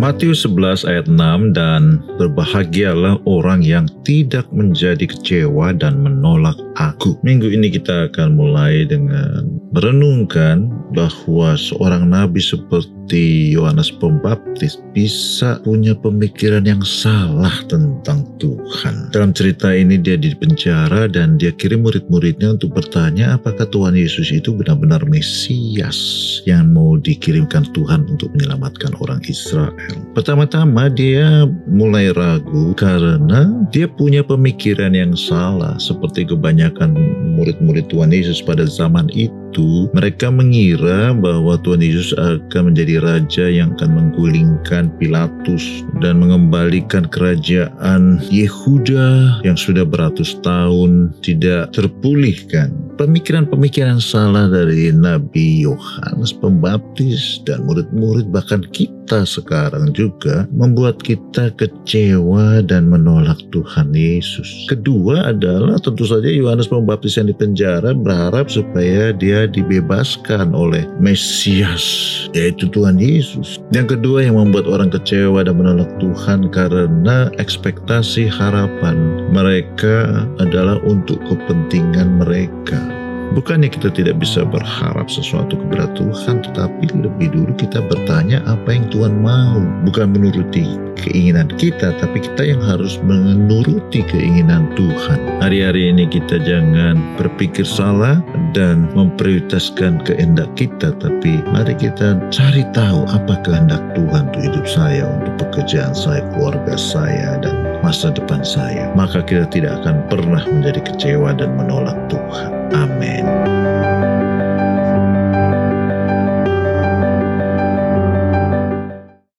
Matius 11 ayat 6 dan berbahagialah orang yang tidak menjadi kecewa dan menolak aku. Minggu ini kita akan mulai dengan merenungkan bahwa seorang nabi seperti Yohanes Pembaptis bisa punya pemikiran yang salah tentang. Dalam cerita ini dia di penjara dan dia kirim murid-muridnya untuk bertanya apakah Tuhan Yesus itu benar-benar Mesias yang mau dikirimkan Tuhan untuk menyelamatkan orang Israel. Pertama-tama dia mulai ragu karena dia punya pemikiran yang salah seperti kebanyakan murid-murid Tuhan Yesus pada zaman itu. Mereka mengira bahwa Tuhan Yesus akan menjadi raja yang akan menggulingkan Pilatus dan mengembalikan kerajaan Yehuda yang sudah beratus tahun tidak terpulihkan. Pemikiran-pemikiran salah dari Nabi Yohanes Pembaptis dan murid-murid bahkan kita sekarang juga membuat kita kecewa dan menolak Tuhan Yesus. Kedua adalah tentu saja Yohanes Pembaptis yang dipenjara berharap supaya dia dibebaskan oleh Mesias yaitu Tuhan Yesus. Yang kedua yang membuat orang kecewa dan menolak Tuhan karena ekspektasi harapan mereka adalah untuk kepentingan mereka. Bukannya kita tidak bisa berharap sesuatu kepada Tuhan, tetapi lebih dulu kita bertanya apa yang Tuhan mau. Bukan menuruti keinginan kita, tapi kita yang harus menuruti keinginan Tuhan. Hari-hari ini kita jangan berpikir salah dan memprioritaskan kehendak kita, tapi mari kita cari tahu apa kehendak Tuhan untuk hidup saya, untuk pekerjaan saya, keluarga saya, dan masa depan saya. Maka kita tidak akan pernah menjadi kecewa dan menolak Tuhan. Amén.